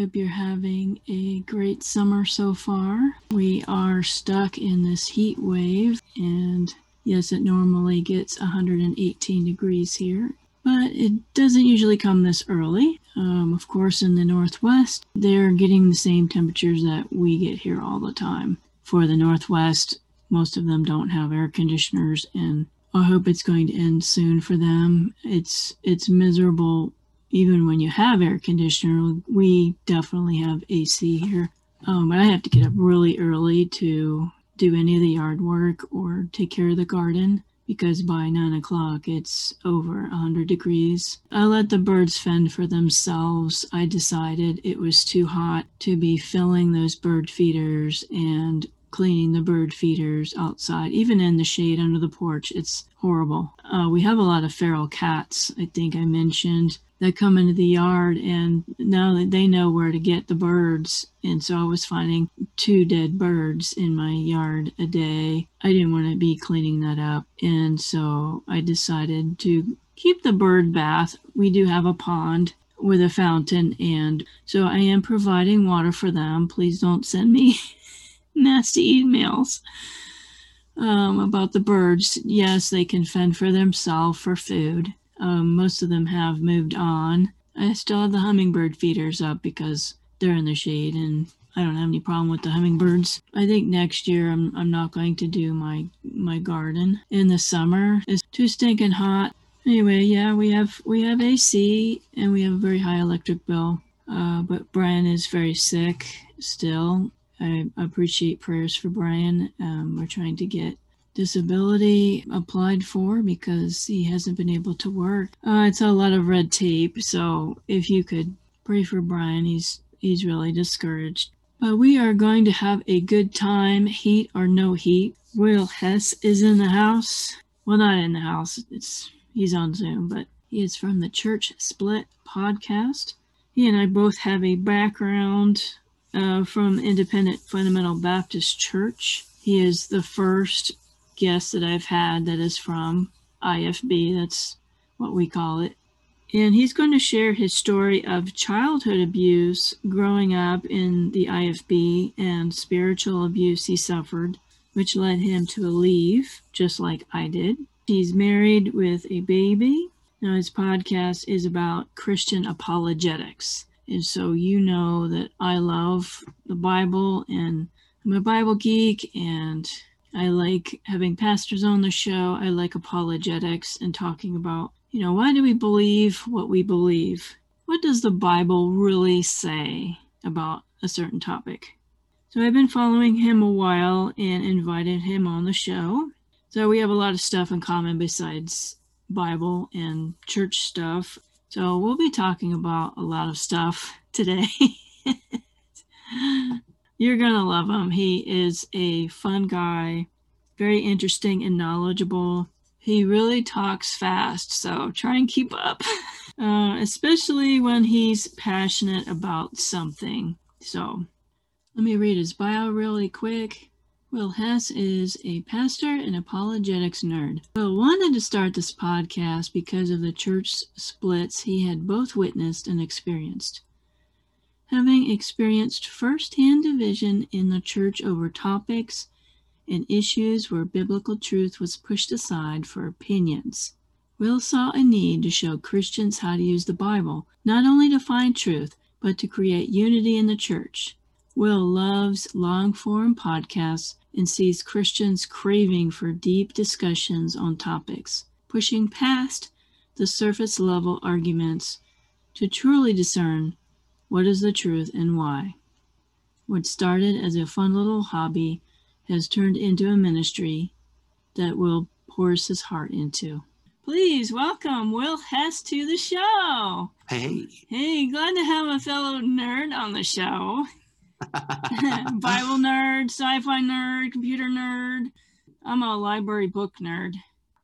Hope you're having a great summer so far. We are stuck in this heat wave, and yes, it normally gets 118 degrees here, but it doesn't usually come this early. Um, of course, in the Northwest, they're getting the same temperatures that we get here all the time. For the Northwest, most of them don't have air conditioners, and I hope it's going to end soon for them. It's it's miserable even when you have air conditioner. We definitely have AC here, um, but I have to get up really early to do any of the yard work or take care of the garden because by nine o'clock it's over 100 degrees. I let the birds fend for themselves. I decided it was too hot to be filling those bird feeders and cleaning the bird feeders outside, even in the shade under the porch. It's horrible. Uh, we have a lot of feral cats, I think I mentioned, that come into the yard, and now that they know where to get the birds. And so I was finding two dead birds in my yard a day. I didn't want to be cleaning that up. And so I decided to keep the bird bath. We do have a pond with a fountain, and so I am providing water for them. Please don't send me nasty emails um, about the birds. Yes, they can fend for themselves for food. Um, most of them have moved on. I still have the hummingbird feeders up because they're in the shade and I don't have any problem with the hummingbirds. I think next year I'm, I'm not going to do my my garden in the summer. It's too stinking hot. Anyway, yeah, we have we have AC and we have a very high electric bill. Uh, but Brian is very sick still. I appreciate prayers for Brian. Um, we're trying to get disability applied for because he hasn't been able to work. Uh, it's a lot of red tape, so if you could pray for Brian, he's he's really discouraged. But we are going to have a good time, heat or no heat. Will Hess is in the house. Well, not in the house. It's he's on Zoom, but he is from the Church Split podcast. He and I both have a background uh, from Independent Fundamental Baptist Church. He is the first guest that I've had that is from IFB. That's what we call it. And he's going to share his story of childhood abuse growing up in the IFB and spiritual abuse he suffered, which led him to leave, just like I did. He's married with a baby. Now, his podcast is about Christian apologetics. And so you know that I love the Bible and I'm a Bible geek and I like having pastors on the show. I like apologetics and talking about, you know, why do we believe what we believe? What does the Bible really say about a certain topic? So I've been following him a while and invited him on the show. So we have a lot of stuff in common besides Bible and church stuff. So we'll be talking about a lot of stuff today. You're going to love him. He is a fun guy, very interesting and knowledgeable. He really talks fast, so try and keep up, uh, especially when he's passionate about something. So let me read his bio really quick. Will Hess is a pastor and apologetics nerd. Will wanted to start this podcast because of the church splits he had both witnessed and experienced. Having experienced firsthand division in the church over topics and issues where biblical truth was pushed aside for opinions, Will saw a need to show Christians how to use the Bible, not only to find truth, but to create unity in the church. Will loves long form podcasts and sees Christians craving for deep discussions on topics, pushing past the surface level arguments to truly discern what is the truth and why. What started as a fun little hobby has turned into a ministry that Will pours his heart into. please welcome Will Hess to the show. Hey. Hey, glad to have a fellow nerd on the show. Bible nerd, sci fi nerd, computer nerd. I'm a library book nerd.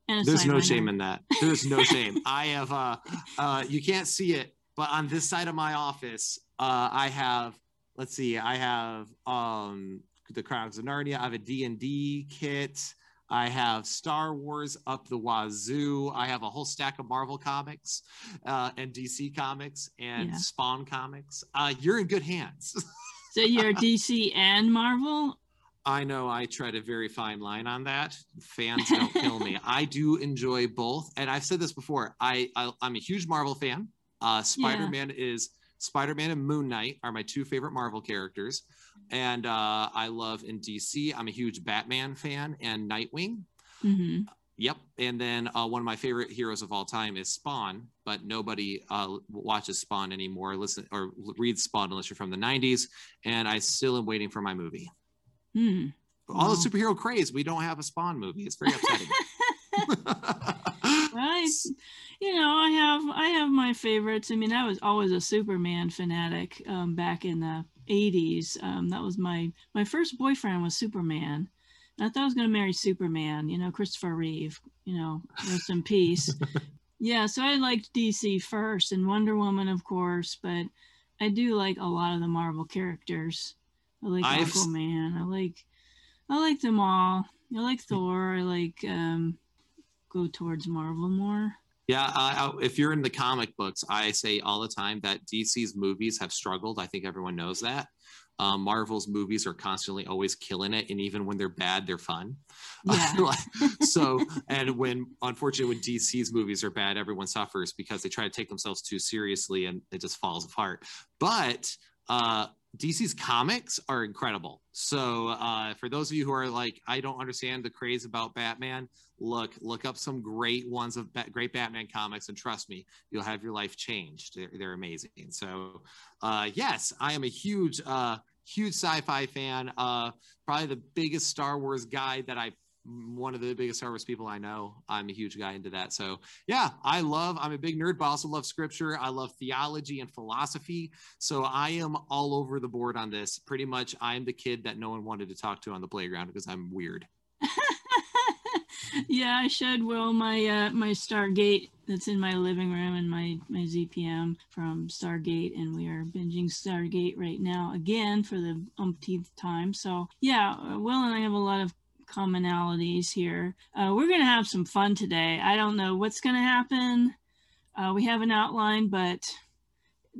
There's no shame nerd. in that. There's no shame. I have, uh, uh, you can't see it, but on this side of my office, uh, I have, let's see, I have um, the Chronicles of Narnia. I have a D&D kit. I have Star Wars up the wazoo. I have a whole stack of Marvel comics uh, and DC comics and yeah. Spawn comics. Uh, you're in good hands. so you're DC and Marvel? I know I tread a very fine line on that. Fans don't kill me. I do enjoy both, and I've said this before. I, I am a huge Marvel fan. Uh, Spider Man yeah. is Spider Man and Moon Knight are my two favorite Marvel characters and uh, I love in DC. I'm a huge Batman fan and Nightwing. Mm-hmm. Yep. And then uh, one of my favorite heroes of all time is Spawn, but nobody uh, watches Spawn anymore, listen or reads Spawn unless you're from the 90s. And I still am waiting for my movie. Mm. All the superhero craze, we don't have a Spawn movie. It's very upsetting. right. You know, I have I have my favorites. I mean, I was always a Superman fanatic um, back in the 80s. Um, that was my my first boyfriend was Superman. I thought I was going to marry Superman, you know, Christopher Reeve, you know, rest in peace. yeah, so I liked DC first and Wonder Woman, of course, but I do like a lot of the Marvel characters. I like I've... Aquaman. I like I like them all. I like Thor. I like um, go towards Marvel more. Yeah, uh, if you're in the comic books, I say all the time that DC's movies have struggled. I think everyone knows that. Um, Marvel's movies are constantly always killing it, and even when they're bad, they're fun. Yeah. so, and when unfortunately when DC's movies are bad, everyone suffers because they try to take themselves too seriously, and it just falls apart. But uh, DC's comics are incredible. So uh, for those of you who are like, I don't understand the craze about Batman, look look up some great ones of ba- great Batman comics, and trust me, you'll have your life changed. They're, they're amazing. So uh, yes, I am a huge uh, huge sci-fi fan. Uh, probably the biggest Star Wars guy that I've one of the biggest Star Wars people I know. I'm a huge guy into that. So yeah, I love, I'm a big nerd, but I also love scripture. I love theology and philosophy. So I am all over the board on this. Pretty much I'm the kid that no one wanted to talk to on the playground because I'm weird. yeah, I showed Will my uh, my Stargate that's in my living room and my my ZPM from Stargate, and we are binging Stargate right now again for the umpteenth time. So yeah, Will and I have a lot of commonalities here. Uh, we're going to have some fun today. I don't know what's going to happen. Uh, we have an outline, but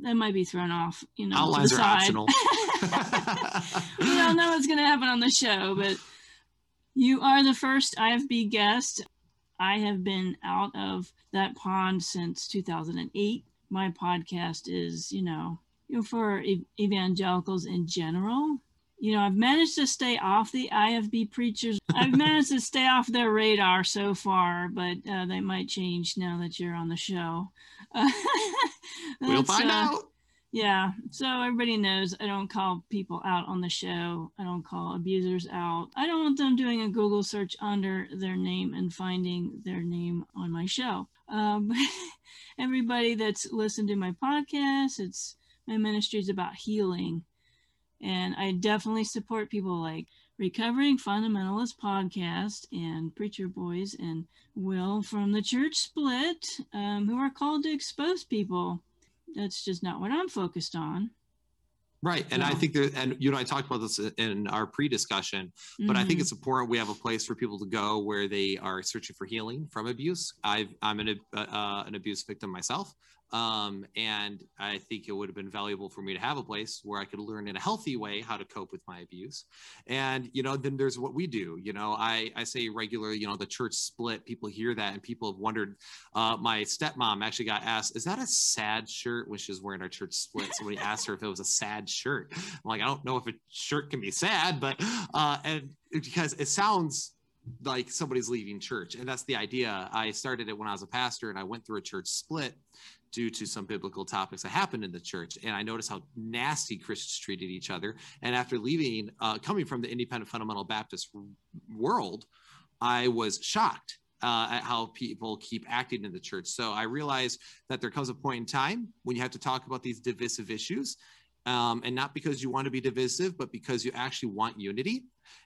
that might be thrown off. You know, outlines are optional. we don't know what's going to happen on the show, but you are the first IFB guest. I have been out of that pond since 2008. My podcast is, you know, you know for evangelicals in general you know, I've managed to stay off the IFB preachers. I've managed to stay off their radar so far, but uh, they might change now that you're on the show. Uh, we'll find uh, out. Yeah. So everybody knows I don't call people out on the show. I don't call abusers out. I don't want them doing a Google search under their name and finding their name on my show. Um, everybody that's listened to my podcast, it's my ministry is about healing and I definitely support people like Recovering Fundamentalist Podcast and Preacher Boys and Will from the Church Split, um, who are called to expose people. That's just not what I'm focused on. Right. And I think that, and you know, I talked about this in our pre discussion, but mm-hmm. I think mm-hmm. it's important we have a place for people to go where they are searching for healing from abuse. I've, I'm an, uh, an abuse victim myself. Um, and I think it would have been valuable for me to have a place where I could learn in a healthy way how to cope with my abuse. And, you know, then there's what we do. You know, I, I say regularly, you know, the church split, people hear that and people have wondered. Uh, my stepmom actually got asked, Is that a sad shirt when she's wearing our church split? Somebody asked her if it was a sad shirt. I'm like, I don't know if a shirt can be sad, but, uh, and because it sounds like somebody's leaving church and that's the idea i started it when i was a pastor and i went through a church split due to some biblical topics that happened in the church. And I noticed how nasty Christians treated each other. And after leaving, uh, coming from the independent fundamental Baptist world, I was shocked uh, at how people keep acting in the church. So I realized that there comes a point in time when you have to talk about these divisive issues. Um, and not because you want to be divisive, but because you actually want unity.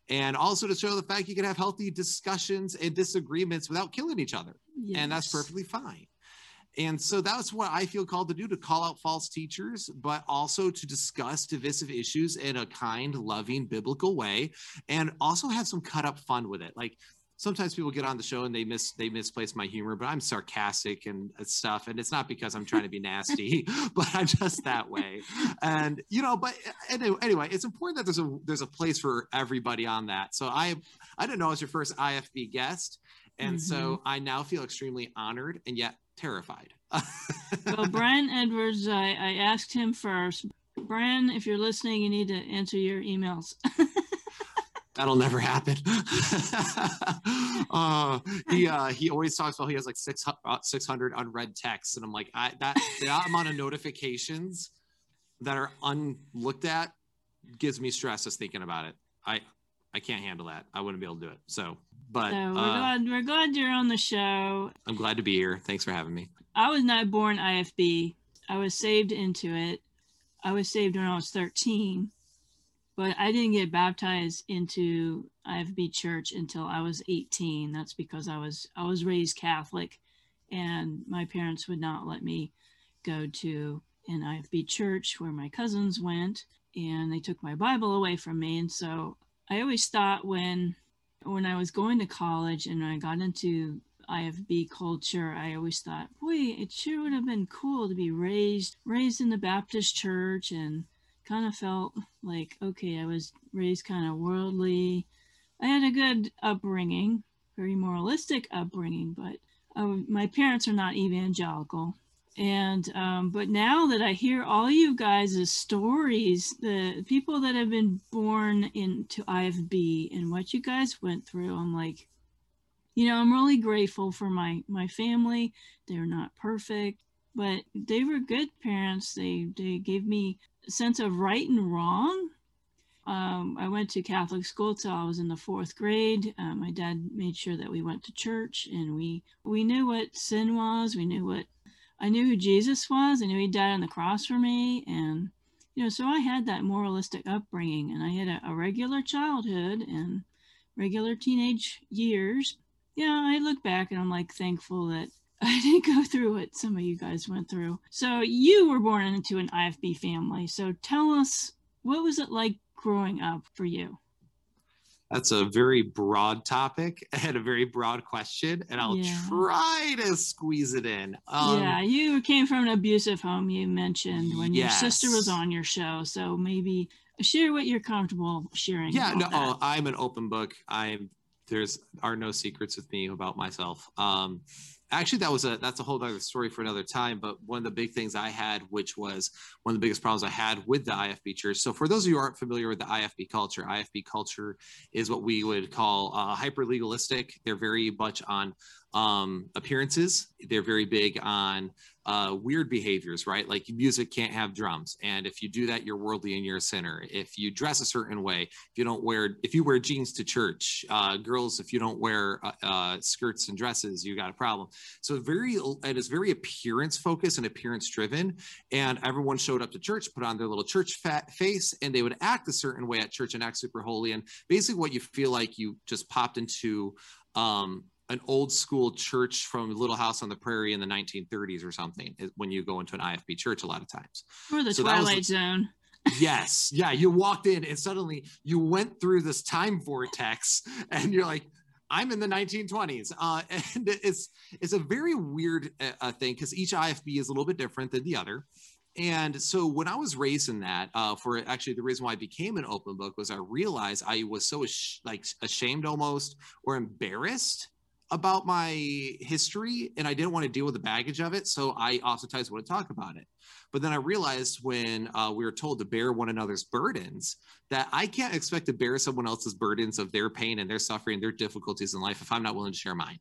And also to show the fact you can have healthy discussions and disagreements without killing each other. Yes. And that's perfectly fine. And so that's what I feel called to do to call out false teachers, but also to discuss divisive issues in a kind, loving, biblical way, and also have some cut up fun with it. Like sometimes people get on the show and they miss they misplace my humor, but I'm sarcastic and stuff, and it's not because I'm trying to be nasty, but I'm just that way. And you know, but anyway, it's important that there's a there's a place for everybody on that. So I I didn't know I was your first IFB guest, and mm-hmm. so I now feel extremely honored and yet terrified. well, Brian Edwards, I, I asked him first. Brian, if you're listening, you need to answer your emails. that'll never happen. uh, he uh, he always talks about he has like six, uh, 600 unread texts, and I'm like, I, that the amount of notifications that are unlooked at gives me stress just thinking about it. I I can't handle that. I wouldn't be able to do it. So, but so we're uh, glad we're glad you're on the show. I'm glad to be here. Thanks for having me. I was not born IFB. I was saved into it. I was saved when I was 13 but I didn't get baptized into IFB church until I was 18. That's because I was I was raised Catholic, and my parents would not let me go to an IFB church where my cousins went, and they took my Bible away from me. And so I always thought when when I was going to college and I got into IFB culture, I always thought, boy, it sure would have been cool to be raised raised in the Baptist church and kind of felt like, okay, I was raised kind of worldly. I had a good upbringing, very moralistic upbringing, but uh, my parents are not evangelical. And, um, but now that I hear all you guys' stories, the people that have been born into IFB and what you guys went through, I'm like, you know, I'm really grateful for my, my family. They're not perfect, but they were good parents. They, they gave me a sense of right and wrong. Um, I went to Catholic school till I was in the fourth grade. Uh, my dad made sure that we went to church, and we we knew what sin was. We knew what I knew who Jesus was. I knew He died on the cross for me, and you know, so I had that moralistic upbringing, and I had a, a regular childhood and regular teenage years. Yeah, I look back and I'm like thankful that I didn't go through what some of you guys went through. So you were born into an IFB family. So tell us what was it like growing up for you? That's a very broad topic and a very broad question, and I'll yeah. try to squeeze it in. Um, yeah, you came from an abusive home. You mentioned when yes. your sister was on your show, so maybe share what you're comfortable sharing. Yeah, no, oh, I'm an open book. I'm there's are no secrets with me about myself. Um, actually that was a that's a whole other story for another time but one of the big things i had which was one of the biggest problems i had with the ifb church. So for those of you who aren't familiar with the ifb culture ifb culture is what we would call uh, hyper legalistic they're very much on um, appearances. They're very big on uh, weird behaviors, right? Like music can't have drums, and if you do that, you're worldly and you're a sinner. If you dress a certain way, if you don't wear, if you wear jeans to church, uh, girls, if you don't wear uh, uh skirts and dresses, you got a problem. So very, it is very appearance focused and appearance driven. And everyone showed up to church, put on their little church fat face, and they would act a certain way at church and act super holy. And basically, what you feel like you just popped into um, an old school church from Little House on the Prairie in the 1930s or something when you go into an IFB church a lot of times. Or the so Twilight Zone. yes. Yeah. You walked in and suddenly you went through this time vortex and you're like, I'm in the 1920s. Uh, and it's, it's a very weird uh, thing because each IFB is a little bit different than the other. And so when I was raised in that, uh, for actually the reason why I became an open book was I realized I was so like ashamed almost or embarrassed about my history and I didn't want to deal with the baggage of it. So I oftentimes wouldn't talk about it. But then I realized when uh, we were told to bear one another's burdens that I can't expect to bear someone else's burdens of their pain and their suffering, their difficulties in life if I'm not willing to share mine.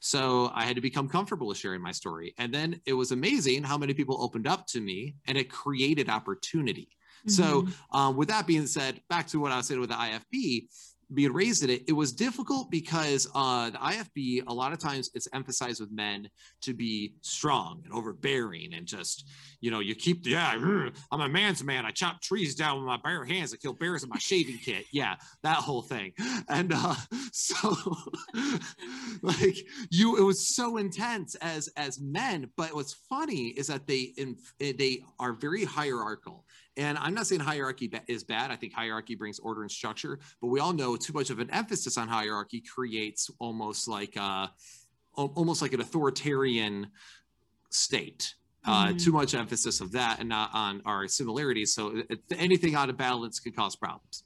So I had to become comfortable with sharing my story. And then it was amazing how many people opened up to me and it created opportunity. Mm-hmm. So, um, with that being said, back to what I was saying with the IFB, being raised in it, it was difficult because uh, the IFB, a lot of times it's emphasized with men to be strong and overbearing and just, you know, you keep, the yeah, I'm a man's man. I chop trees down with my bare hands. I kill bears in my shaving kit. Yeah, that whole thing. And uh, so, like, you, it was so intense as as men. But what's funny is that they they are very hierarchical. And I'm not saying hierarchy is bad. I think hierarchy brings order and structure, but we all know too much of an emphasis on hierarchy creates almost like uh, almost like an authoritarian state. Uh, mm. Too much emphasis of that and not on our similarities. So anything out of balance could cause problems.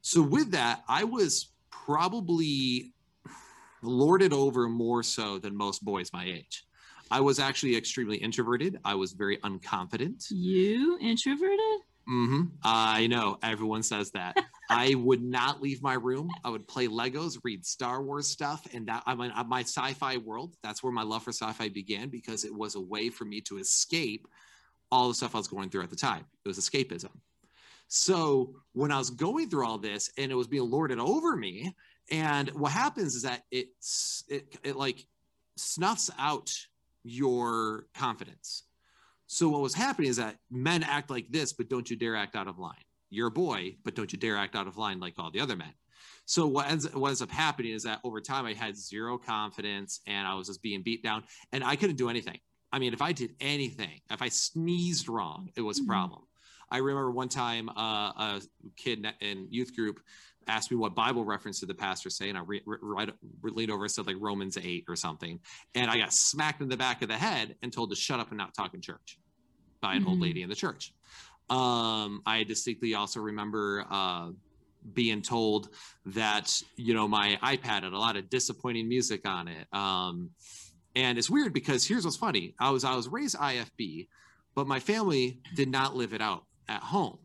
So with that, I was probably lorded over more so than most boys my age. I was actually extremely introverted. I was very unconfident. You introverted? Mm-hmm. I know everyone says that. I would not leave my room. I would play Legos, read Star Wars stuff, and that I mean my sci-fi world. That's where my love for sci-fi began because it was a way for me to escape all the stuff I was going through at the time. It was escapism. So when I was going through all this and it was being lorded over me, and what happens is that it's it, it like snuffs out your confidence. So what was happening is that men act like this, but don't you dare act out of line. You're a boy, but don't you dare act out of line like all the other men. So what ends, what ends up happening is that over time I had zero confidence and I was just being beat down and I couldn't do anything. I mean, if I did anything, if I sneezed wrong, it was a mm-hmm. problem. I remember one time uh, a kid in youth group asked me what Bible reference did the pastor say, and I re- re- leaned over and said like Romans eight or something, and I got smacked in the back of the head and told to shut up and not talk in church by an mm-hmm. old lady in the church. Um, I distinctly also remember uh, being told that you know my iPad had a lot of disappointing music on it. Um, and it's weird because here's what's funny: I was I was raised IFB, but my family did not live it out at home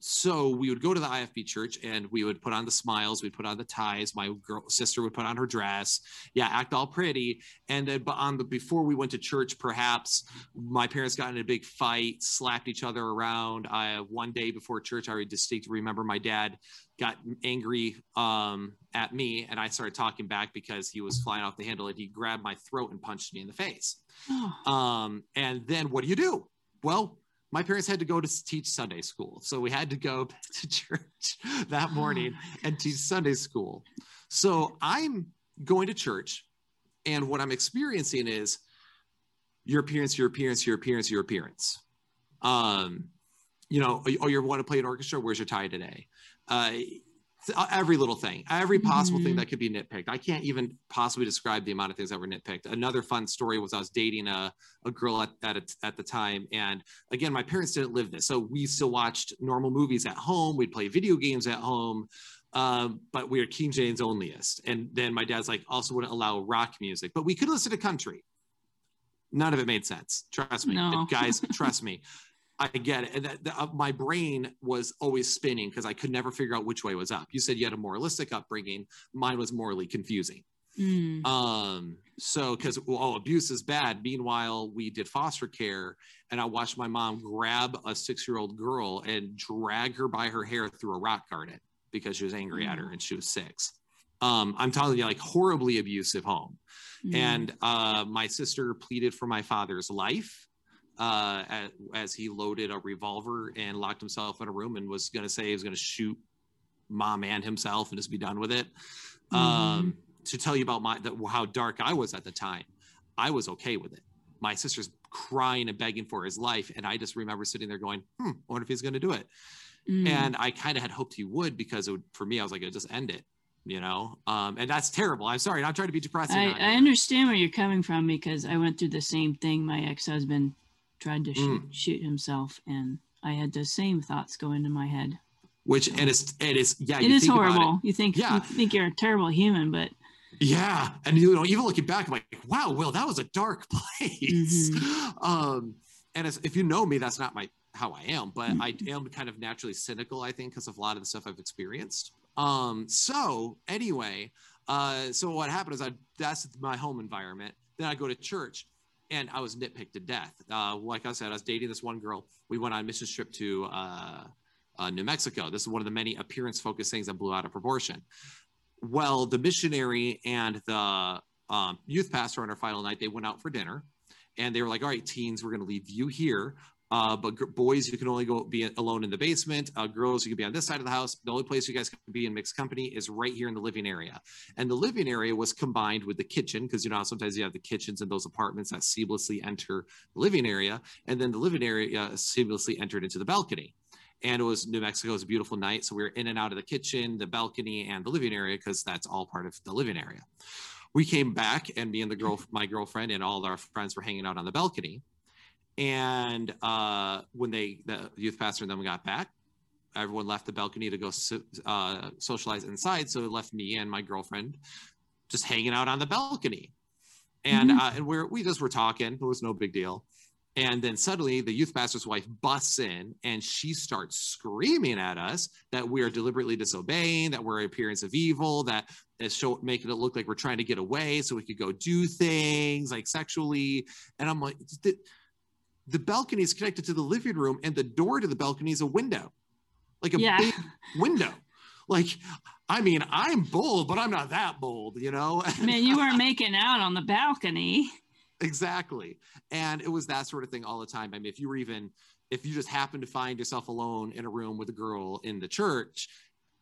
so we would go to the IFB church and we would put on the smiles, we'd put on the ties. My girl sister would put on her dress, yeah, act all pretty. And then, but on the before we went to church, perhaps my parents got in a big fight, slapped each other around. I one day before church, I distinctly remember my dad got angry um, at me, and I started talking back because he was flying off the handle, and he grabbed my throat and punched me in the face. Oh. Um, and then what do you do? Well, my parents had to go to teach Sunday school. So we had to go to church that morning and teach Sunday school. So I'm going to church, and what I'm experiencing is your appearance, your appearance, your appearance, your appearance. Um, you know, oh, you want to play an orchestra? Where's your tie today? Uh, uh, every little thing, every possible mm-hmm. thing that could be nitpicked. I can't even possibly describe the amount of things that were nitpicked. Another fun story was I was dating a, a girl at, at, a, at the time. And again, my parents didn't live this. So we still watched normal movies at home. We'd play video games at home. Um, but we were King James onlyist. And then my dad's like also wouldn't allow rock music, but we could listen to country. None of it made sense. Trust me, no. guys, trust me. I get it. And that, that, uh, my brain was always spinning because I could never figure out which way was up. You said you had a moralistic upbringing. Mine was morally confusing. Mm. Um, so because oh, abuse is bad. Meanwhile, we did foster care, and I watched my mom grab a six-year-old girl and drag her by her hair through a rock garden because she was angry mm. at her and she was six. Um, I'm telling you, like horribly abusive home. Mm. And uh, my sister pleaded for my father's life uh, as, as, he loaded a revolver and locked himself in a room and was going to say he was going to shoot mom and himself and just be done with it. Mm-hmm. Um, to tell you about my the, how dark I was at the time, I was okay with it. My sister's crying and begging for his life, and I just remember sitting there going, "Hmm, I wonder if he's going to do it." Mm. And I kind of had hoped he would because would, for me, I was like, "It just end it." you know um, and that's terrible i'm sorry i'm trying to be depressing I, I, understand where you're coming from because i went through the same thing my ex-husband tried to shoot, mm. shoot himself, and I had the same thoughts go into my head. Which and it's and it is yeah. It is horrible. It, you think yeah. you think you're a terrible human, but yeah, and you know even looking back, I'm like, wow, Will, that was a dark place. Mm-hmm. Um, and if you know me, that's not my how I am, but mm-hmm. I am kind of naturally cynical, I think, because of a lot of the stuff I've experienced. Um, so anyway, uh, so what happened is I that's my home environment. Then I go to church and I was nitpicked to death. Uh, like I said, I was dating this one girl. We went on a mission trip to uh, uh, New Mexico. This is one of the many appearance focused things that blew out of proportion. Well, the missionary and the um, youth pastor on our final night, they went out for dinner and they were like, all right, teens, we're going to leave you here. Uh, but boys, you can only go be alone in the basement. Uh, girls, you can be on this side of the house. The only place you guys can be in mixed company is right here in the living area. And the living area was combined with the kitchen because you know sometimes you have the kitchens in those apartments that seamlessly enter the living area, and then the living area seamlessly entered into the balcony. And it was New Mexico. It was a beautiful night, so we were in and out of the kitchen, the balcony, and the living area because that's all part of the living area. We came back, and me and the girl, my girlfriend, and all our friends were hanging out on the balcony and uh, when they, the youth pastor and them got back, everyone left the balcony to go so, uh, socialize inside. So it left me and my girlfriend just hanging out on the balcony. And, mm-hmm. uh, and we're, we just were talking. It was no big deal. And then suddenly the youth pastor's wife busts in and she starts screaming at us that we are deliberately disobeying, that we're appearance of evil, that is show, making it look like we're trying to get away so we could go do things like sexually. And I'm like, the balcony is connected to the living room and the door to the balcony is a window like a yeah. big window. Like i mean i'm bold but i'm not that bold you know? I mean you weren't making out on the balcony. Exactly. And it was that sort of thing all the time. I mean if you were even if you just happen to find yourself alone in a room with a girl in the church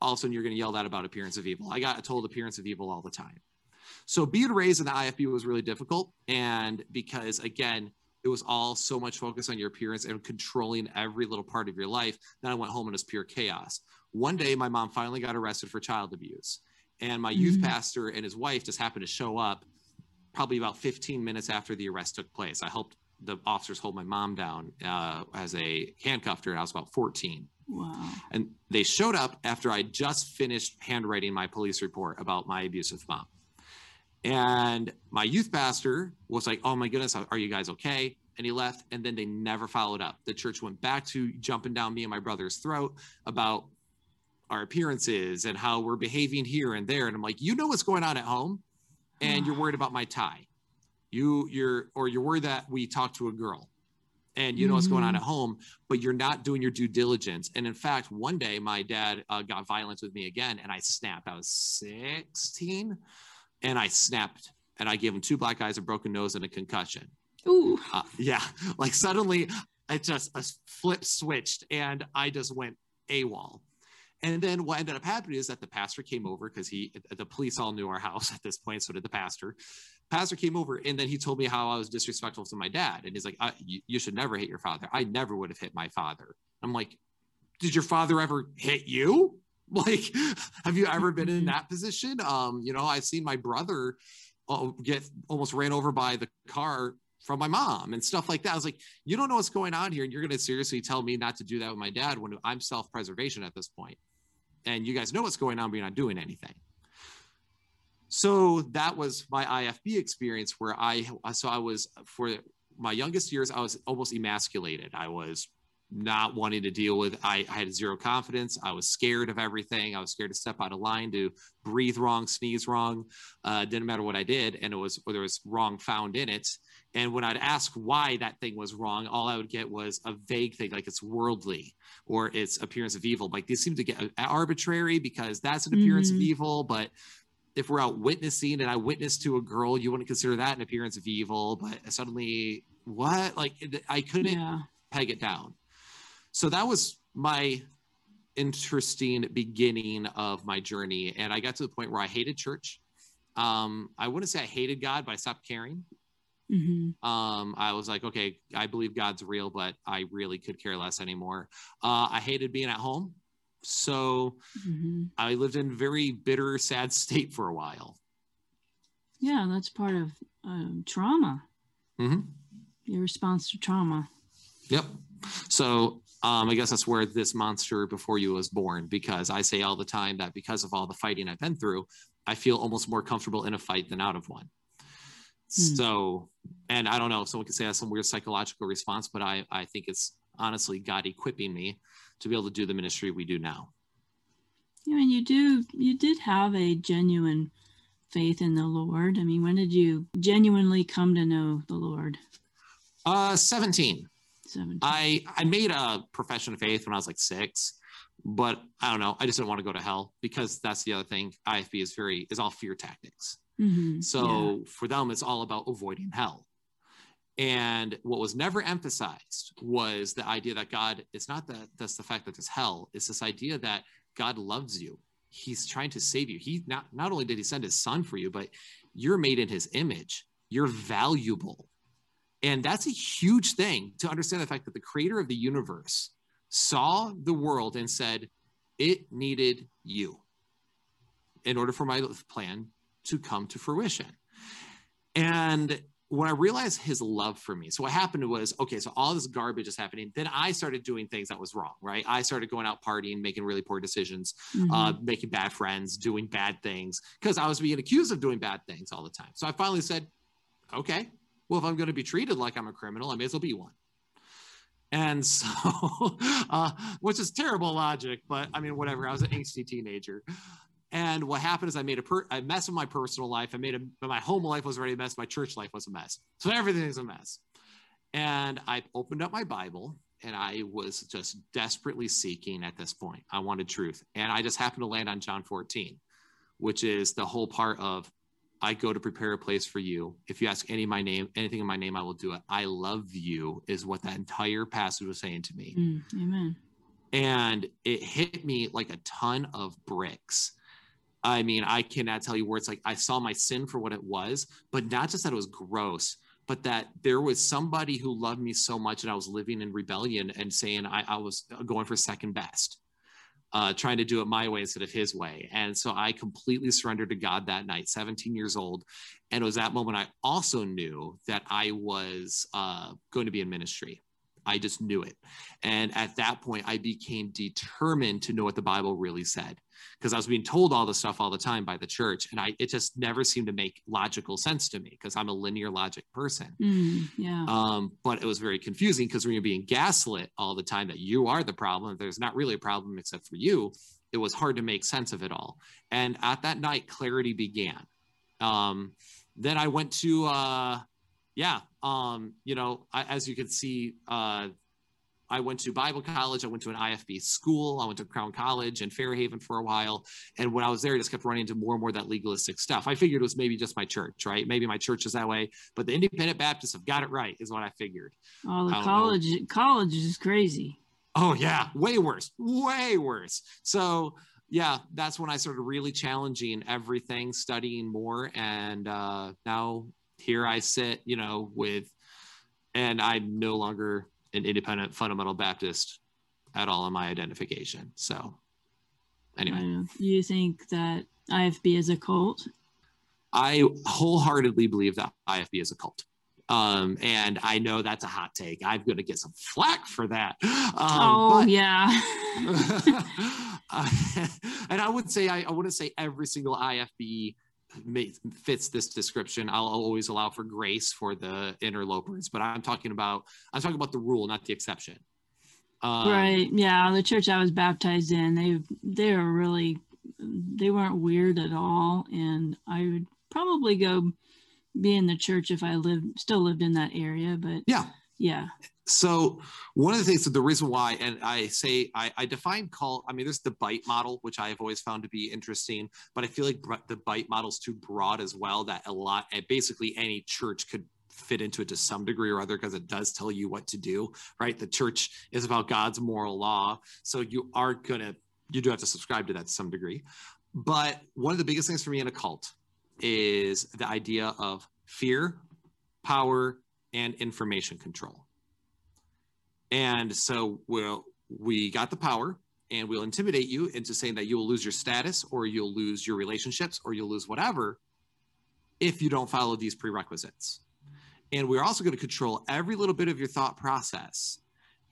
all of a sudden you're going to yell that about appearance of evil. I got told appearance of evil all the time. So being raised in the ifb was really difficult. And because again it was all so much focus on your appearance and controlling every little part of your life. Then I went home and it was pure chaos. One day, my mom finally got arrested for child abuse, and my mm-hmm. youth pastor and his wife just happened to show up probably about 15 minutes after the arrest took place. I helped the officers hold my mom down uh, as a handcuffed her, and I was about 14. Wow. And they showed up after I just finished handwriting my police report about my abusive mom. And my youth pastor was like, Oh my goodness, are you guys okay? And he left. And then they never followed up. The church went back to jumping down me and my brother's throat about our appearances and how we're behaving here and there. And I'm like, You know what's going on at home? And you're worried about my tie. You, you're, or you're worried that we talked to a girl and you know what's going on at mm-hmm. home, but you're not doing your due diligence. And in fact, one day my dad uh, got violent with me again, and I snapped. I was 16, and I snapped and I gave him two black eyes, a broken nose, and a concussion. Ooh. Uh, yeah. Like suddenly it just a flip switched and I just went AWOL. And then what ended up happening is that the pastor came over because he, the police all knew our house at this point. So did the pastor. Pastor came over and then he told me how I was disrespectful to my dad. And he's like, you, you should never hit your father. I never would have hit my father. I'm like, did your father ever hit you? Like, have you ever been in that position? Um, you know, I've seen my brother uh, get almost ran over by the car from my mom and stuff like that. I was like, you don't know what's going on here. And you're going to seriously tell me not to do that with my dad when I'm self preservation at this point. And you guys know what's going on, but you're not doing anything. So that was my IFB experience where I, so I was for my youngest years, I was almost emasculated. I was not wanting to deal with I, I, had zero confidence. I was scared of everything. I was scared to step out of line to breathe wrong sneeze wrong. Uh, didn't matter what i did and it was or there was wrong found in it. And when i'd ask why that thing was wrong all i would get was a vague thing like it's worldly or it's appearance of evil. Like these seem to get arbitrary because that's an appearance mm-hmm. of evil but if we're out witnessing and i witnessed to a girl you wouldn't consider that an appearance of evil but suddenly what? Like i couldn't yeah. peg it down so that was my interesting beginning of my journey. And I got to the point where I hated church. Um, I wouldn't say I hated God, but I stopped caring. Mm-hmm. Um, I was like, okay, I believe God's real, but I really could care less anymore. Uh, I hated being at home. So mm-hmm. I lived in very bitter, sad state for a while. Yeah, that's part of um, trauma. Mm-hmm. Your response to trauma. Yep. So um, I guess that's where this monster before you was born, because I say all the time that because of all the fighting I've been through, I feel almost more comfortable in a fight than out of one. Hmm. So, and I don't know, someone could say that's some weird psychological response, but I, I think it's honestly God equipping me to be able to do the ministry we do now. Yeah, and you do, you did have a genuine faith in the Lord. I mean, when did you genuinely come to know the Lord? Uh, 17. 17. I I made a profession of faith when I was like six. but I don't know. I just didn't want to go to hell because that's the other thing. IFB is very is all fear tactics. Mhm. So Yeah. for them, it's all about avoiding hell. And what was never emphasized was the idea that God, it's not that that's the fact that there's hell, it's this idea that God loves you. He's trying to save you. He not, not only did he send his son for you, but you're made in his image. You're valuable. And that's a huge thing to understand the fact that the creator of the universe saw the world and said, it needed you in order for my plan to come to fruition. And when I realized his love for me, so what happened was, okay, so all this garbage is happening. Then I started doing things that was wrong, right? I started going out partying, making really poor decisions, Mhm. uh, making bad friends, doing bad things, because I was being accused of doing bad things all the time. So I finally said, okay, well, if I'm going to be treated like I'm a criminal, I may as well be one. And so, uh, which is terrible logic, but I mean, whatever. I was an angsty teenager. And what happened is I made a per- I mess with my personal life. I made a my home life was already a mess. My church life was a mess. So everything's a mess. And I opened up my Bible and I was just desperately seeking at this point. I wanted truth. And I just happened to land on John 14, which is the whole part of I go to prepare a place for you. If you ask any of my name, anything in my name, I will do it. I love you is what that entire passage was saying to me Mm, amen. and it hit me like a ton of bricks. I mean, I cannot tell you where it's like I saw my sin for what it was, but not just that it was gross, but that there was somebody who loved me so much and I was living in rebellion and saying I, I was going for second best, uh, trying to do it my way instead of his way. And so I completely surrendered to God that night, 17 years old. And it was that moment I also knew that I was uh, going to be in ministry. I just knew it. And at that point, I became determined to know what the Bible really said because I was being told all this stuff all the time by the church. And I, it just never seemed to make logical sense to me because I'm a linear logic person. Mm, yeah. Um, but it was very confusing because when you're being gaslit all the time that you are the problem, there's not really a problem except for you. It was hard to make sense of it all. And at that night, clarity began. Um, then I went to, uh, yeah, um, you know, I, as you can see, uh, I went to Bible college. I went to an IFB school. I went to Crown College in Fairhaven for a while. And when I was there, I just kept running into more and more of that legalistic stuff. I figured it was maybe just my church, right? Maybe my church is that way, but the independent Baptists have got it right, is what I figured. Oh, the don't know. college college is crazy. Oh yeah, way worse, way worse. So yeah, that's when I started really challenging everything, studying more, and uh, now here I sit, you know, with, and I'm no longer an independent fundamental Baptist at all in my identification. So anyway, you think that IFB is a cult? I wholeheartedly believe that IFB is a cult. Um, and I know that's a hot take. I'm going to get some flack for that. Um, oh but- yeah. Uh, and I would say I, I wouldn't say every single IFB fits this description. I'll always allow for grace for the interlopers, but I'm talking about I'm talking about the rule, not the exception. Um, right. Yeah. The church I was baptized in, they they were really they weren't weird at all, and I would probably go be in the church if I lived still lived in that area. But Yeah. Yeah. So one of the things that the reason why, and I say I, I define cult. I mean, there's the bite model, which I have always found to be interesting, but I feel like the bite model is too broad as well. That a lot, eh, basically any church could fit into it to some degree or other because it does tell you what to do. Right? The church is about God's moral law, so you are gonna you do have to subscribe to that to some degree. But one of the biggest things for me in a cult is the idea of fear, power, and information control. And so we'll we got the power and we'll intimidate you into saying that you will lose your status or you'll lose your relationships or you'll lose whatever if you don't follow these prerequisites. And we're also going to control every little bit of your thought process.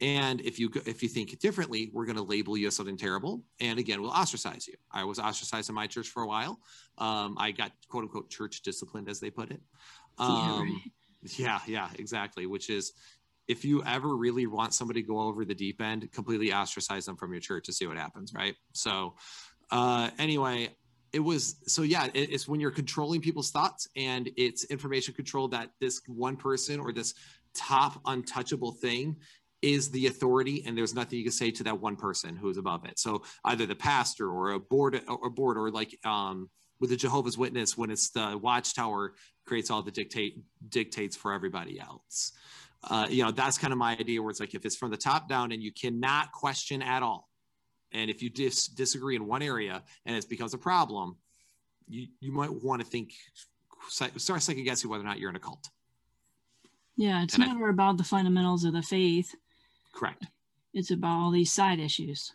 And if you go- if you think differently, we're going to label you as something terrible. And again, we'll ostracize you. I was ostracized in my church for a while. Um, I got quote unquote church disciplined, as they put it. yeah, Um, right. Yeah, yeah, exactly. Which is if you ever really want somebody to go over the deep end, completely ostracize them from your church to see what happens, right? So, uh, anyway, it was so yeah, it, it's when you're controlling people's thoughts and it's information control that this one person or this top untouchable thing is the authority and there's nothing you can say to that one person who's above it so either the pastor or a board or a board or like um with the jehovah's witness when it's the watchtower creates all the dictate dictates for everybody else. Uh, you know that's kind of my idea where it's like if it's from the top down and you cannot question at all and if you dis- disagree in one area and it becomes a problem you you might want to think start second guessing whether or not you're in a cult. Yeah it's And I- never about the fundamentals of the faith. Correct. It's about all these side issues.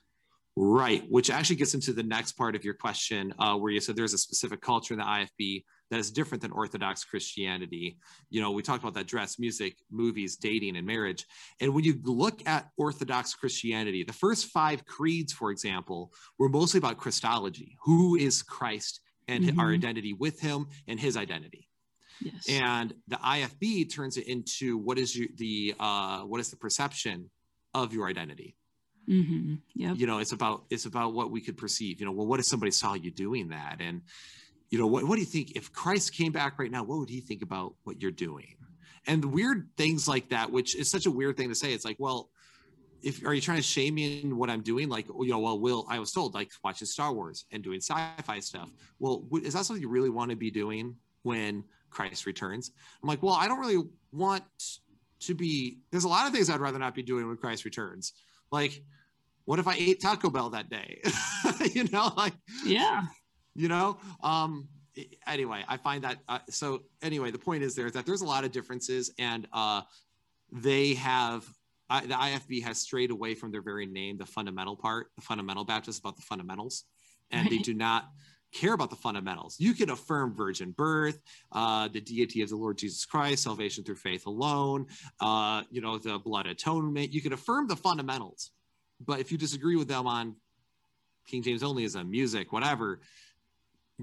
Right, which actually gets into the next part of your question, uh, where you said there's a specific culture in the IFB that is different than Orthodox Christianity. You know, we talked about that dress, music, movies, dating, and marriage. And when you look at Orthodox Christianity, the first five creeds, for example, were mostly about Christology who is Christ and our Mhm. identity with him and his identity yes and the IFB turns it into what is you, the uh, what is the perception of your identity mm-hmm. yep you know it's about it's about what we could perceive you know well what if somebody saw you doing that and you know what, what do you think if christ came back right now what would he think about what you're doing? And weird things like that which is such a weird thing to say. It's like well if are you trying to shame me in what i'm doing? Like you know well will i was told like watching star wars and doing sci-fi stuff. Well is that something you really want to be doing when christ returns? I'm like well i don't really want to be there's a lot of things i'd rather not be doing when christ returns. Like what if i ate taco bell that day? You know like yeah you know? Um anyway i find that uh, so anyway the point is there is that there's a lot of differences and uh they have I, the ifb has strayed away from their very name the fundamental part the fundamental baptist about the fundamentals. And they do not care about the fundamentals. You can affirm virgin birth uh the deity of the lord jesus christ salvation through faith alone uh you know the blood atonement. You can affirm the fundamentals. But if you disagree with them on king james onlyism music whatever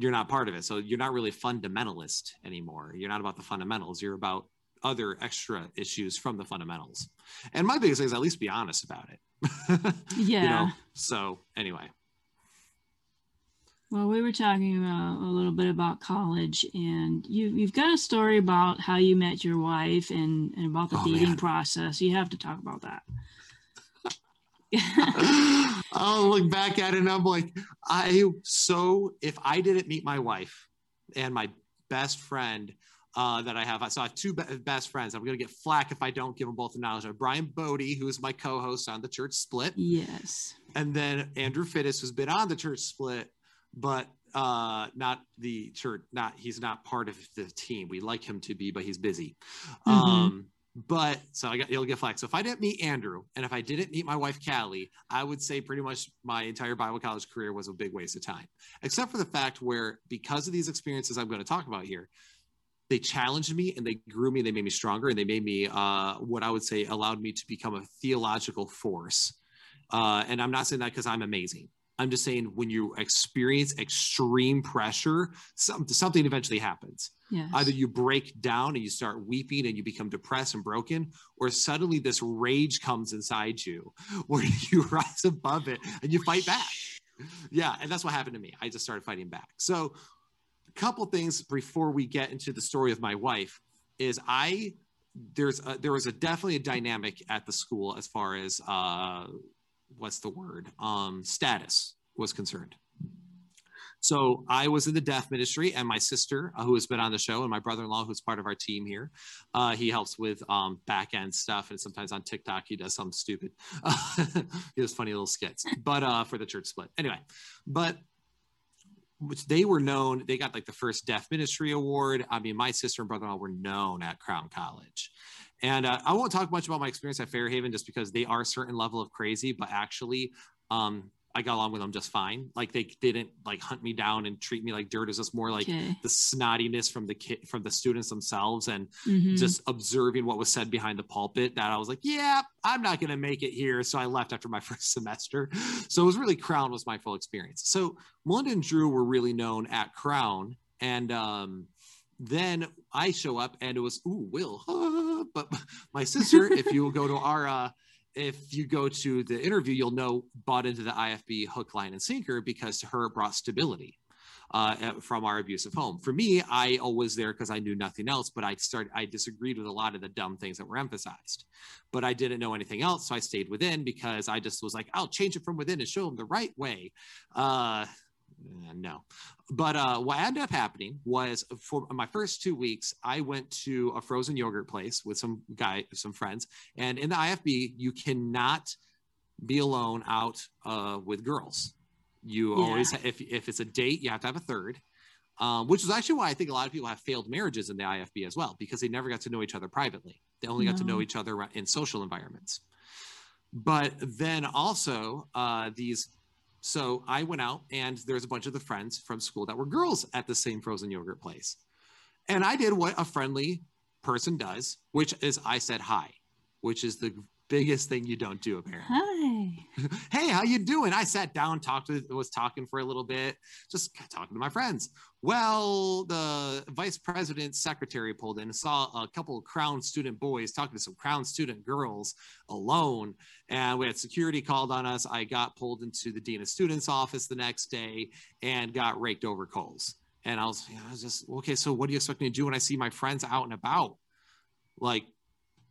you're not part of it. So you're not really fundamentalist anymore. You're not about the fundamentals. You're about other extra issues from the fundamentals. And my biggest thing is at least be honest about it. yeah You know. So anyway. Well, we were talking a little bit about college, and you you've got a story about how you met your wife and, and about the Oh, dating man. process. You have to talk about that. I'll look back at it and I'm like, I so if I didn't meet my wife and my best friend uh, that I have, so I have two be- best friends. I'm gonna get flack if I don't give them both the knowledge. Of Brian Bodie, who is my co-host on the Church Split, yes. and then Andrew Fittis, who's been on the church split, but uh not the church not he's not part of the team we like him to be but he's busy Mhm. um but so i got you'll get flack. So if i didn't meet andrew and if i didn't meet my wife callie i would say pretty much my entire bible college career was a big waste of time except for the fact where because of these experiences i'm going to talk about here they challenged me and they grew me and they made me stronger and they made me uh, what i would say allowed me to become a theological force. Uh, and i'm not saying that because i'm amazing. I'm just saying when you experience extreme pressure some, something eventually happens Yes. either you break down and you start weeping and you become depressed and broken or suddenly this rage comes inside you where you rise above it and you fight back. Yeah and that's what happened to me. I just started fighting back. So a couple things before we get into the story of my wife is i there's a, there was a definitely a dynamic at the school as far as uh what's the word? Um status was concerned so I was in the deaf ministry, and my sister, uh, who has been on the show, and my brother-in-law, who's part of our team here, uh, he helps with um, back end stuff, and sometimes on TikTok he does something stupid. he does funny little skits, but uh, for the church split, anyway. But which they were known, they got like the first deaf ministry award. I mean, my sister and brother-in-law were known at Crown College. And uh, I won't talk much about my experience at Fairhaven just because they are a certain level of crazy, but actually, um, I got along with them just fine. Like they didn't like hunt me down and treat me like dirt. It was just more like okay. the snottiness from the kid from the students themselves and Mhm. just observing what was said behind the pulpit that I was like, yeah, I'm not going to make it here. So I left after my first semester. So it was really Crown was my full experience. So Melinda and Drew were really known at Crown. And um, then I show up and it was, ooh, Will. but my sister, if you will go to our, uh, if you go to the interview, you'll know bought into the IFB hook, line, and sinker because to her it brought stability. uh, from our abusive home. For me, I was there because I knew nothing else, but I started, I disagreed with a lot of the dumb things that were emphasized, but I didn't know anything else. So I stayed within because I just was like, I'll change it from within and show them the right way. Uh, no. But uh, what ended up happening was for my first two weeks i went to a frozen yogurt place with some guy some friends. And in the ifb you cannot be alone out uh, with girls. You Yeah. always if, if it's a date you have to have a third um, which is actually why i think a lot of people have failed marriages in the ifb as well because they never got to know each other privately. They only got to know each other in social environments. But then also uh, these so i went out and there's a bunch of the friends from school that were girls at the same frozen yogurt place. And i did what a friendly person does which is i said hi which is the biggest thing you don't do apparently. Hi. hey how you doing? I sat down talked to was talking for a little bit just talking to my friends. Well the vice president's secretary pulled in and saw a couple of crown student boys talking to some crown student girls alone and we had security called on us. I got pulled into the dean of students office the next day and got raked over coals. And i was, I was just okay so what do you expect me to do when i see my friends out and about? Like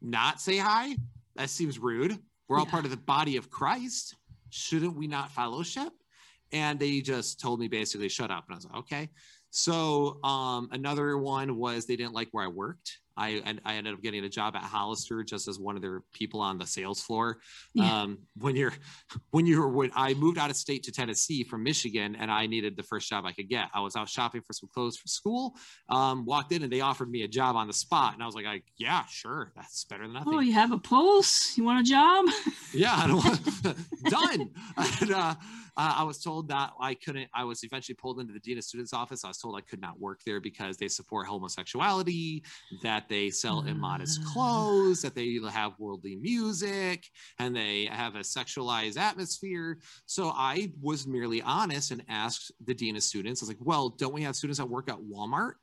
not say hi that seems rude. We're all Yeah. part of the body of christ. Shouldn't we not fellowship? And they just told me basically shut up. And i was like okay. So um, another one was they didn't like where i worked I, I ended up getting a job at Hollister just as one of their people on the sales floor. Yeah. Um, when you're, when you're, when I moved out of state to Tennessee from Michigan and I needed the first job I could get, I was out shopping for some clothes for school. Um, walked in and they offered me a job on the spot, and I was like, I, "Yeah, sure, that's better than nothing." Oh, you have a pulse? You want a job? yeah, I don't want, done. And, uh, uh, I was told that I couldn't. I was eventually pulled into the dean of students office. I was told I could not work there because they support homosexuality, that they sell immodest Ah. clothes, that they have worldly music, and they have a sexualized atmosphere. So I was merely honest and asked the dean of students. I was like, "Well, don't we have students that work at Walmart?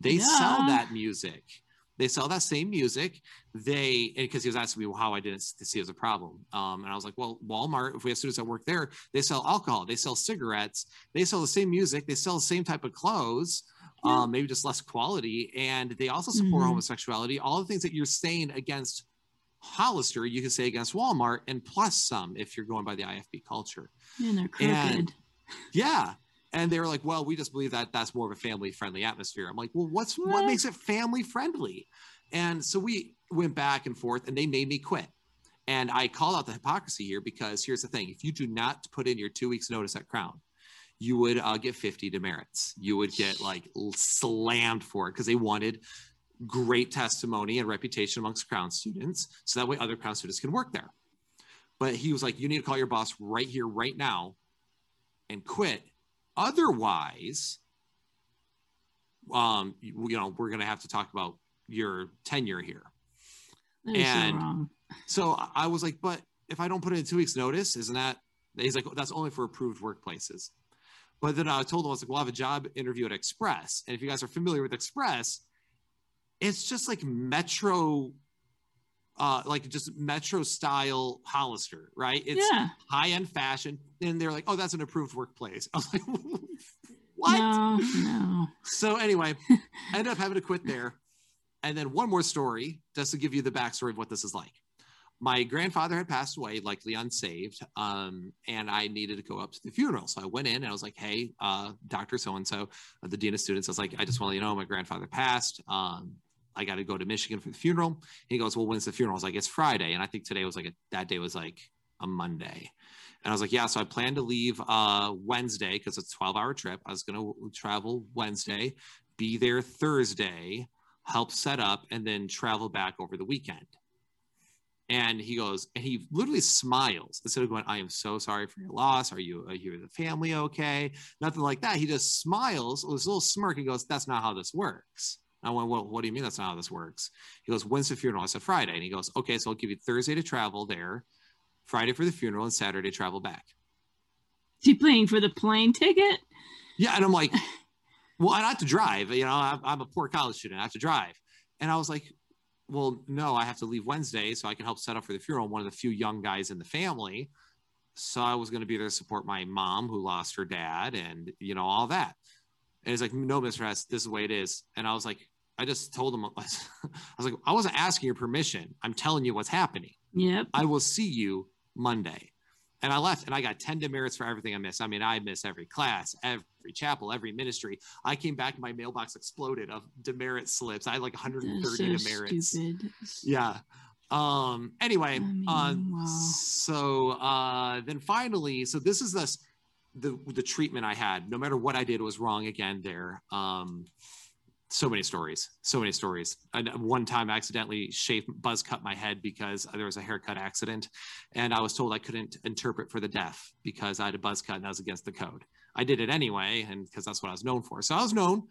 They sell that music." They sell that same music they because he was asking me how I didn't see it as a problem. Um, and I was like, well, Walmart, if we have students that work there, they sell alcohol, they sell cigarettes, they sell the same music, they sell the same type of clothes, Yeah. um, maybe just less quality, and they also support Mhm. homosexuality. All the things that you're saying against Hollister, you can say against Walmart, and plus some if you're going by the IFB culture. And they're crooked. And- Yeah. And they were like, well, we just believe that that's more of a family friendly atmosphere. I'm like, well, what's what What? makes it family friendly? And so we went back and forth and they made me quit. And I call out the hypocrisy here because here's the thing if you do not put in your two weeks notice at Crown, you would uh, get 50 demerits. You would get like slammed for it because they wanted great testimony and reputation amongst Crown students. So that way other Crown students can work there. But he was like, you need to call your boss right here, right now, and quit. Otherwise, um, you, you know, we're going to have to talk about your tenure here. That and-. So I- I was like, but if I don't put in two weeks notice, isn't that, he's like, that's only for approved workplaces. But then I told him, I was like, well, I have a job interview at Express. And if you guys are familiar with Express, it's just like Metro, uh, like just Metro style Hollister, right? It's yeah. high end fashion. And they're like, oh, that's an approved workplace. I was like, what? No, no. So anyway, I ended up having to quit there. And then one more story, just to give you the backstory of what this is like. My grandfather had passed away, likely unsaved, um, and I needed to go up to the funeral. So I went in and I was like, "Hey, uh, Doctor So and So, the dean of students." I was like, "I just want to let you know my grandfather passed. Um, I got to go to Michigan for the funeral." He goes, "Well, when's the funeral?" I was like, "It's Friday," and I think today was like a, that day was like a Monday. And I was like, yeah, so I plan to leave uh, Wednesday because it's a 12 hour trip. I was going to travel Wednesday, be there Thursday, help set up, and then travel back over the weekend. And he goes, and he literally smiles instead of going, I am so sorry for your loss. Are you, are you the family okay? Nothing like that. He just smiles this little smirk and goes, That's not how this works. I went, Well, what do you mean that's not how this works? He goes, When's the funeral? I said, Friday. And he goes, Okay, so I'll give you Thursday to travel there, Friday for the funeral, and Saturday travel back. Is he paying for the plane ticket? Yeah, and I'm like, well, I have to drive. You know, I'm, I'm a poor college student. I have to drive. And I was like, well, no, I have to leave Wednesday so I can help set up for the funeral. I'm one of the few young guys in the family. So I was going to be there to support my mom who lost her dad and, you know, all that. And he's like, no, Mr. Hess, this is the way it is. And I was like, I just told him, I was like, I wasn't asking your permission. I'm telling you what's happening. Yep. I will see you Monday. And I left and I got 10 demerits for everything I missed. I mean, I missed every class, every chapel, every ministry. I came back, my mailbox exploded of demerit slips. I had like 130 That's so demerits. stupid. Yeah. Um, anyway, I mean, uh, wow. so uh, then finally, so this is this the the treatment I had. No matter what I did was wrong again there. Um, so many stories, so many stories. And one time, I accidentally shaved, buzz cut my head because there was a haircut accident, and I was told I couldn't interpret for the deaf because I had a buzz cut and that was against the code. I did it anyway, and because that's what I was known for. So I was known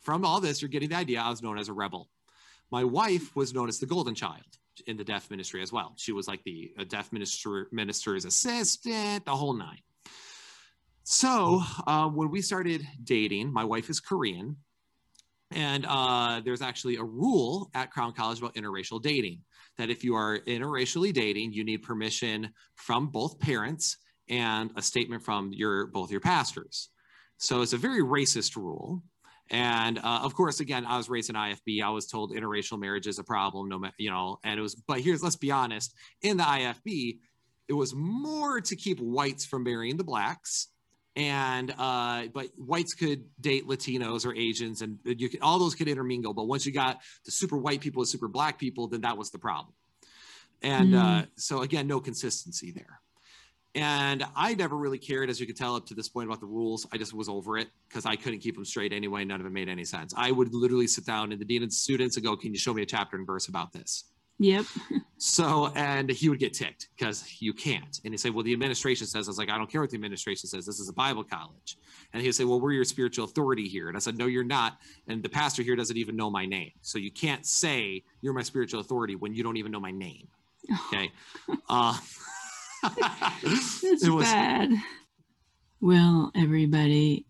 from all this. You're getting the idea. I was known as a rebel. My wife was known as the golden child in the deaf ministry as well. She was like the deaf minister minister's assistant, the whole nine. So uh, when we started dating, my wife is Korean, and uh, there's actually a rule at Crown College about interracial dating that if you are interracially dating, you need permission from both parents and a statement from your both your pastors. So it's a very racist rule. And uh, of course, again, I was raised in IFB. I was told interracial marriage is a problem, no matter you know. And it was, but here's let's be honest: in the IFB, it was more to keep whites from marrying the blacks, and uh, but whites could date Latinos or Asians, and you could all those could intermingle. But once you got the super white people and super black people, then that was the problem. And uh, so again, no consistency there. And I never really cared, as you could tell, up to this point about the rules. I just was over it because I couldn't keep them straight anyway. None of it made any sense. I would literally sit down in the dean of students and go, "Can you show me a chapter and verse about this?" Yep. So, and he would get ticked because you can't. And he'd say, Well, the administration says, I was like, I don't care what the administration says. This is a Bible college. And he'd say, Well, we're your spiritual authority here. And I said, No, you're not. And the pastor here doesn't even know my name. So you can't say you're my spiritual authority when you don't even know my name. Okay. uh, That's it was, bad. Well, everybody,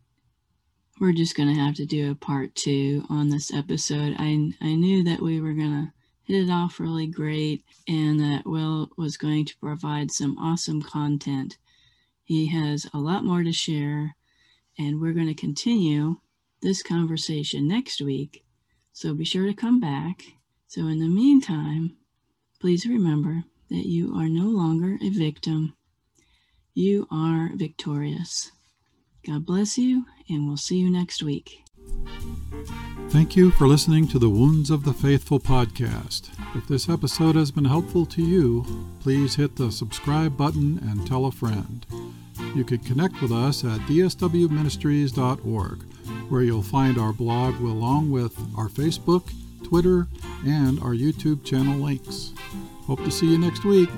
we're just going to have to do a part two on this episode. I, I knew that we were going to hit it off really great and that Will was going to provide some awesome content. He has a lot more to share, and we're going to continue this conversation next week. So be sure to come back. So, in the meantime, please remember that you are no longer a victim. You are victorious. God bless you, and we'll see you next week. Thank you for listening to the Wounds of the Faithful podcast. If this episode has been helpful to you, please hit the subscribe button and tell a friend. You can connect with us at dswministries.org, where you'll find our blog along with our Facebook, Twitter, and our YouTube channel links. Hope to see you next week.